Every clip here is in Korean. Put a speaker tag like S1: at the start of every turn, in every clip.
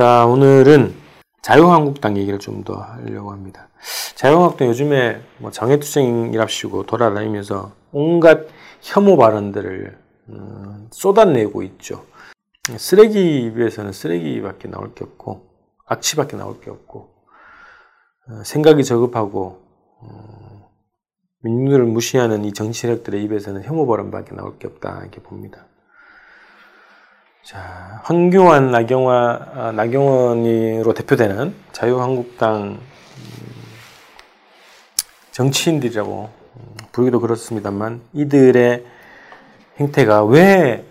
S1: 자, 오늘은 자유한국당 얘기를 좀 더 하려고 합니다. 자유한국당 요즘에 뭐 장애투쟁이랍시고 돌아다니면서 온갖 혐오 발언들을 음, 쏟아내고 있죠. 쓰레기 입에서는 쓰레기밖에 나올 게 없고 악취밖에 나올 게 없고 어, 생각이 저급하고 어, 민주를 무시하는 이 정치 세력들의 입에서는 혐오 발언밖에 나올 게 없다 이렇게 봅니다. 자, 황교안, 나경화, 아, 나경원으로 대표되는 자유한국당 음, 정치인들이라고 음, 부르기도 그렇습니다만 이들의 행태가 왜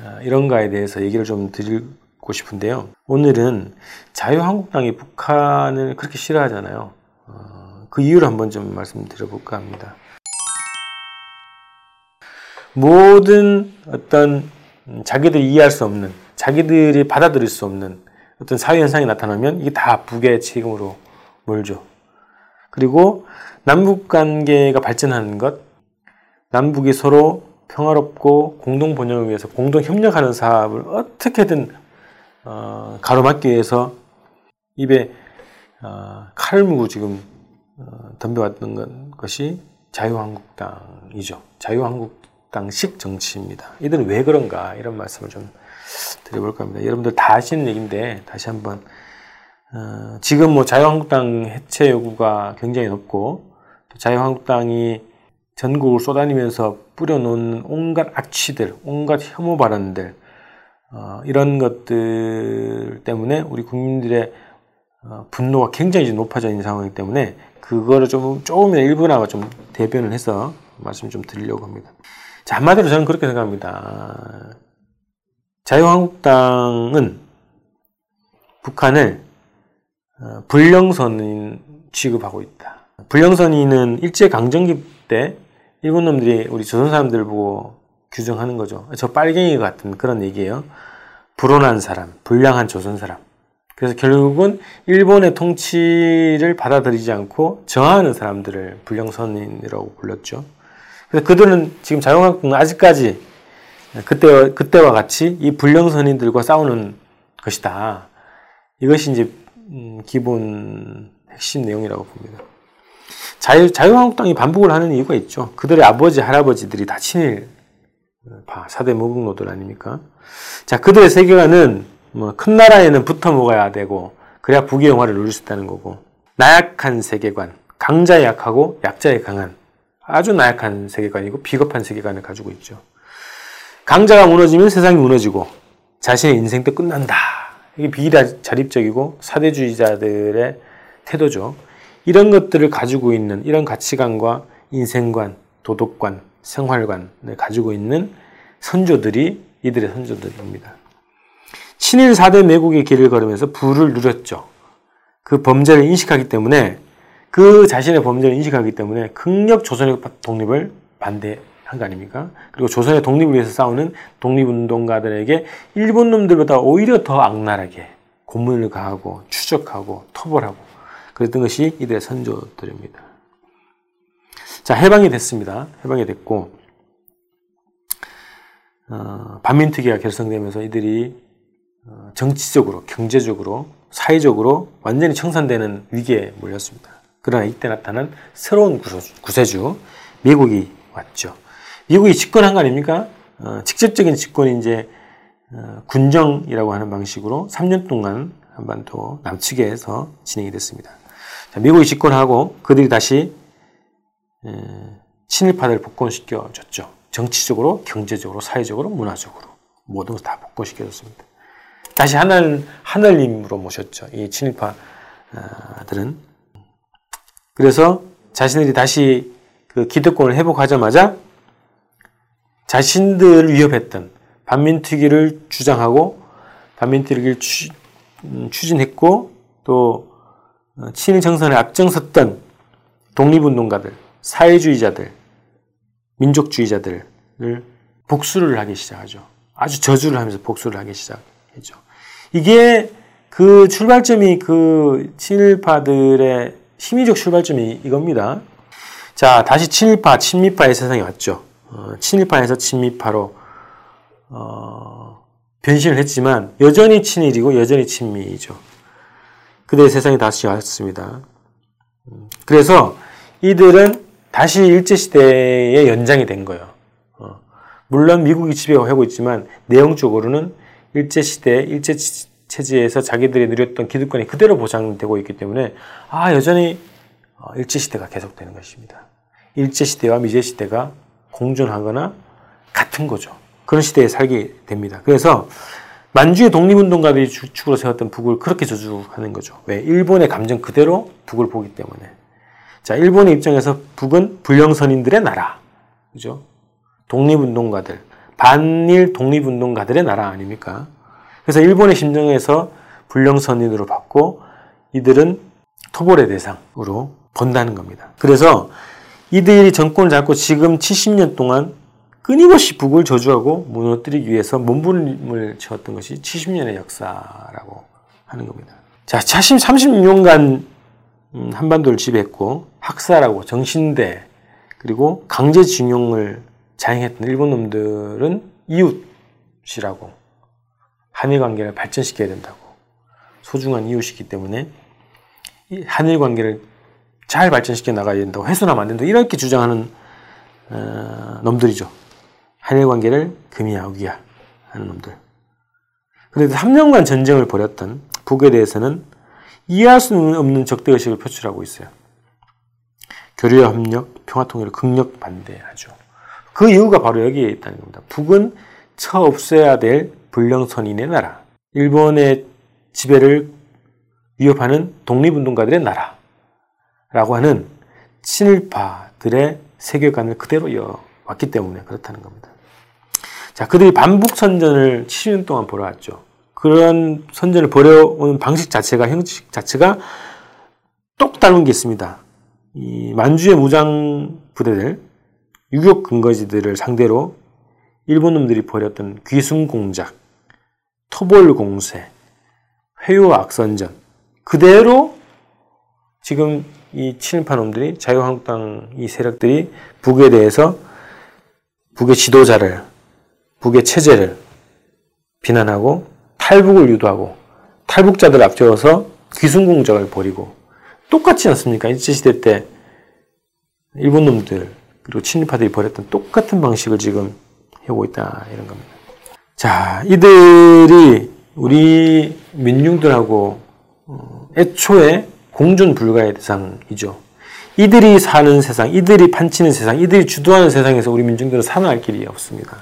S1: 아, 이런가에 대해서 얘기를 좀 드리고 싶은데요. 오늘은 자유한국당이 북한을 그렇게 싫어하잖아요. 어, 그 이유를 한번 좀 말씀드려볼까 합니다. 모든 어떤 음, 자기들이 이해할 수 없는, 자기들이 받아들일 수 없는 어떤 사회 현상이 나타나면 이게 다 북의 책임으로 몰죠. 그리고 남북 관계가 발전하는 것, 남북이 서로 평화롭고 공동 번영을 위해서 공동 협력하는 사업을 어떻게든 어, 가로막기 위해서 입에 어, 칼을 무고 지금 어, 덤벼왔던 것이 자유한국당이죠. 자유한국 당식 정치입니다. 이들은 왜 그런가 이런 말씀을 좀 드려볼까 합니다. 여러분들 다 아시는 얘기인데 다시 한번 어, 지금 뭐 자유한국당 해체 요구가 굉장히 높고 또 자유한국당이 전국을 쏟아내면서 뿌려놓은 온갖 악취들, 온갖 혐오 발언들 어, 이런 것들 때문에 우리 국민들의 어, 분노가 굉장히 높아져 있는 상황이기 때문에 그거를 좀 조금이나 일부나마 좀 대변을 해서 말씀 좀 드리려고 합니다. 자, 한마디로 저는 그렇게 생각합니다. 자유한국당은 북한을 어, 불령선인 취급하고 있다. 불령선인은 일제강점기 때 일본 놈들이 우리 조선 사람들 보고 규정하는 거죠. 저 빨갱이 같은 그런 얘기예요. 불온한 사람, 불량한 조선 사람. 그래서 결국은 일본의 통치를 받아들이지 않고 저항하는 사람들을 불령선인이라고 불렀죠. 그래서 그들은 지금 자유한국당은 아직까지 그때 그때와 같이 이 불령 선인들과 싸우는 것이다. 이것이 이제 음, 기본 핵심 내용이라고 봅니다. 자유 자유한국당이 반복을 하는 이유가 있죠. 그들의 아버지 할아버지들이 다 친일 사대 모국노들 아닙니까? 자 그들의 세계관은 뭐 큰 나라에는 붙어 먹어야 되고 그래야 부귀 영화를 누릴 수 있다는 거고 나약한 세계관, 강자에 약하고 약자에 강한 아주 나약한 세계관이고 비겁한 세계관을 가지고 있죠. 강자가 무너지면 세상이 무너지고 자신의 인생도 끝난다. 이게 비자립적이고 사대주의자들의 태도죠. 이런 것들을 가지고 있는 이런 가치관과 인생관, 도덕관, 생활관을 가지고 있는 선조들이 이들의 선조들입니다. 친일 4대 매국의 길을 걸으면서 부를 누렸죠. 그 범죄를 인식하기 때문에 그 자신의 범죄를 인식하기 때문에 극력 조선의 독립을 반대한 거 아닙니까? 그리고 조선의 독립을 위해서 싸우는 독립운동가들에게 일본 놈들보다 오히려 더 악랄하게 고문을 가하고 추적하고 토벌하고 그랬던 것이 이들의 선조들입니다. 자, 해방이 됐습니다. 해방이 됐고, 어, 반민특위가 결성되면서 이들이 어, 정치적으로, 경제적으로, 사회적으로 완전히 청산되는 위기에 몰렸습니다. 그러나 이때 나타난 새로운 구세주, 미국이 왔죠. 미국이 집권한 거 아닙니까? 어, 직접적인 집권이 이제 어, 군정이라고 하는 방식으로 3년 동안 한반도 남측에서 진행이 됐습니다. 자, 미국이 집권하고 그들이 다시 에, 친일파를 복권시켜 줬죠. 정치적으로, 경제적으로, 사회적으로, 문화적으로 모든 것을 다 복권시켜 줬습니다. 다시 하늘, 하늘님으로 모셨죠. 이 친일파들은 그래서 자신들이 다시 그 기득권을 회복하자마자 자신들을 위협했던 반민특위를 주장하고 반민특위를 추, 음, 진했고 또 어, 친일 정선에 앞장섰던 독립운동가들, 사회주의자들, 민족주의자들을 복수를 하기 시작하죠. 아주 저주를 하면서 복수를 하기 시작했죠. 이게 그 출발점이 그 친일파들의 심리적 출발점이 이겁니다. 자, 다시 친일파, 친미파의 세상이 왔죠. 어, 친일파에서 친미파로, 어, 변신을 했지만 여전히 친일이고 여전히 친미이죠. 그대의 세상이 다시 왔습니다. 그래서 이들은 다시 일제시대의 연장이 된 거예요. 어. 물론 미국이 지배하고 있지만 내용적으로는 일제시대, 일제 체제에서 자기들이 누렸던 기득권이 그대로 보장되고 있기 때문에 아, 여전히 어, 일제시대가 계속되는 것입니다. 일제시대와 미제시대가 공존하거나 같은 거죠. 그런 시대에 살게 됩니다. 그래서 만주의 독립운동가들이 주축으로 세웠던 북을 그렇게 저주하는 거죠. 왜? 일본의 감정 그대로 북을 보기 때문에. 자, 일본의 입장에서 북은 불령선인들의 나라. 그죠? 독립운동가들, 반일 독립운동가들의 나라 아닙니까? 그래서 일본의 심정에서 불령선인으로 봤고 이들은 토벌의 대상으로 본다는 겁니다. 그래서 이들이 정권을 잡고 지금 70년 동안 끊임없이 북을 저주하고 무너뜨리기 위해서 몸부림을 채웠던 것이 70년의 역사라고 하는 겁니다. 자, 차심 36년간 음, 한반도를 지배했고 학살하고 정신대 그리고 강제징용을 자행했던 일본 놈들은 이웃이라고 한일 관계를 발전시켜야 된다고 소중한 이웃이기 때문에 한일 관계를 잘 발전시켜 나가야 된다고 훼손하면 안 된다 이렇게 주장하는 어, 놈들이죠. 한일 관계를 금이하기 하는 놈들. 그런데 3년간 전쟁을 벌였던 북에 대해서는 이해할 수 없는 적대의식을 표출하고 있어요. 교류와 협력, 평화통일을 극력 반대하죠. 그 이유가 바로 여기에 있다는 겁니다. 북은 처 없어야 될 불령선인의 나라, 일본의 지배를 위협하는 독립운동가들의 나라라고 하는 친일파들의 세계관을 그대로 이어왔기 때문에 그렇다는 겁니다. 자, 그들이 반복 선전을 70년 동안 벌어왔죠. 그런 선전을 벌여오는 방식 자체가, 형식 자체가 똑 닮은 게 있습니다. 이 만주의 무장 부대들, 유격 근거지들을 상대로 일본 놈들이 벌였던 귀순 공작, 토벌 공세, 회유 악선전, 그대로 지금 이 친일파 놈들이 자유한국당 이 세력들이 북에 대해서 북의 지도자를 북의 체제를 비난하고 탈북을 유도하고 탈북자들을 앞세워서 귀순공작을 벌이고 똑같지 않습니까? 일제시대 때 일본 놈들 그리고 친일파들이 벌였던 똑같은 방식을 지금 해오고 있다 이런 겁니다. 자, 이들이 우리 민중들하고 어, 애초에 공존 불가의 대상이죠. 이들이 사는 세상, 이들이 판치는 세상, 이들이 주도하는 세상에서 우리 민중들은 살아날 길이 없습니다.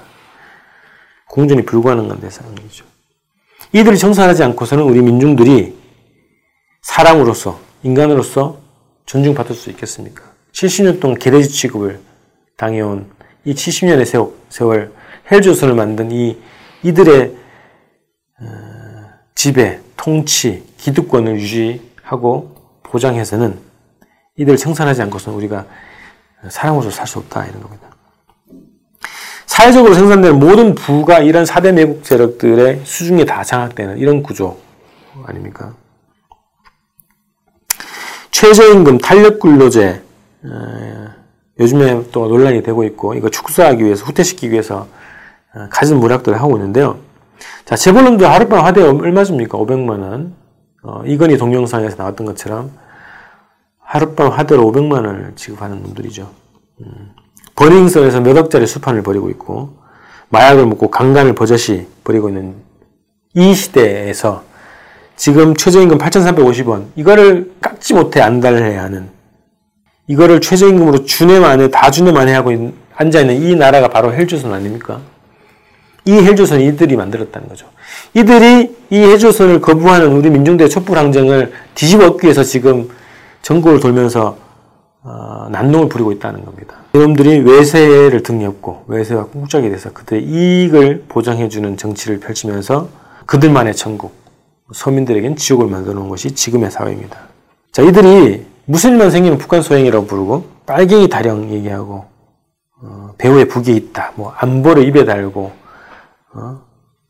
S1: 공존이 불가능한 대상이죠. 이들이 정산하지 않고서는 우리 민중들이 사람으로서, 인간으로서 존중받을 수 있겠습니까? 70년 동안 개돼지 취급을 당해온 이 70년의 세월, 세월 헬조선을 만든 이, 이들의 어, 지배, 통치, 기득권을 유지하고 보장해서는 이들을 청산하지 않고서는 우리가 사람으로서 살 수 없다 이런 겁니다. 사회적으로 생산되는 모든 부가 이런 4대 매국 세력들의 수중에 다 장악되는 이런 구조 아닙니까? 최저임금, 탄력근로제, 어, 요즘에 또 논란이 되고 있고, 이거 축소하기 위해서, 후퇴시키기 위해서 어, 가진 모략들을 하고 있는데요. 자, 재벌론도 하룻밤 화대 얼마 줍니까? 500만원. 어, 이건희 동영상에서 나왔던 것처럼 하룻밤 화대로 500만원을 지급하는 놈들이죠. 음. 버닝썬에서 몇 억짜리 수판을 벌이고 있고 마약을 먹고 강간을 버젓이 벌이고 있는 이 시대에서 지금 최저임금 8,350원 이거를 깎지 못해 안달해야 하는 이거를 최저임금으로 주내 만에 다 주내 만에 하고 앉아 있는 이 나라가 바로 헬조선 아닙니까? 이 헬조선 이들이 만들었다는 거죠. 이들이 이 헬조선을 거부하는 우리 민중대의 촛불항쟁을 뒤집어 엎기 위해서 지금 전국을 돌면서 어, 난동을 부리고 있다는 겁니다. 이놈들이 외세를 등려했고 외세와 꿍짝이 돼서 그들의 이익을 보장해주는 정치를 펼치면서 그들만의 천국, 서민들에겐 지옥을 만들어 놓은 것이 지금의 사회입니다. 자, 이들이 무슨 일만 생기면 북한 소행이라고 부르고 빨갱이 다령 얘기하고 어, 배후에 북이 있다, 뭐 안보를 입에 달고 어,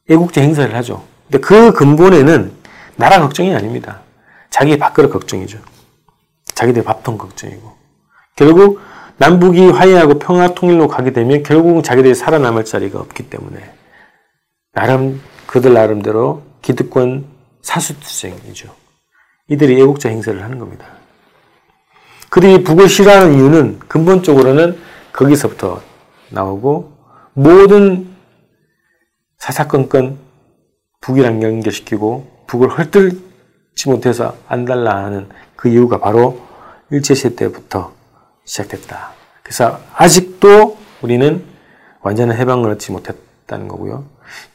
S1: 애국제 행사를 하죠. 근데 그 근본에는 나라 걱정이 아닙니다. 자기 밥그릇 걱정이죠. 자기들 밥통 걱정이고 결국 남북이 화해하고 평화 통일로 가게 되면 결국은 자기들이 살아남을 자리가 없기 때문에 나름 그들 나름대로 기득권 사수투쟁이죠. 이들이 애국자 행세를 하는 겁니다. 그들이 북을 싫어하는 이유는 근본적으로는 거기서부터 나오고 모든 사사건건 북이랑 연결시키고 북을 헐뜯지 못해서 안달라 하는 그 이유가 바로 일제시대 때부터 시작됐다. 그래서 아직도 우리는 완전한 해방을 얻지 못했다는 거고요.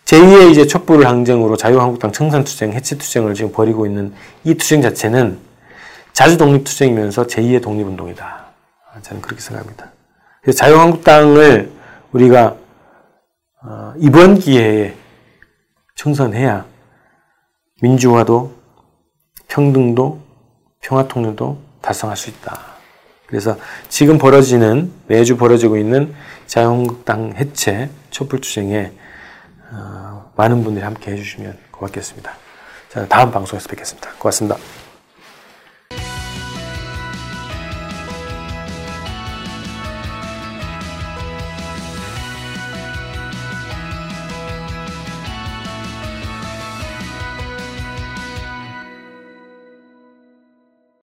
S1: 제2의 이제 촛불 항쟁으로 자유한국당 청산투쟁, 해체투쟁을 지금 벌이고 있는 이 투쟁 자체는 자주독립투쟁이면서 제2의 독립운동이다. 저는 그렇게 생각합니다. 그래서 자유한국당을 우리가 어, 이번 기회에 청선해야 민주화도 평등도 평화 통일도 달성할 수 있다. 그래서 지금 벌어지는 매주 벌어지고 있는 자유한국당 해체 촛불투쟁에 어, 많은 분들이 함께 해주시면 고맙겠습니다. 자, 다음 방송에서 뵙겠습니다. 고맙습니다.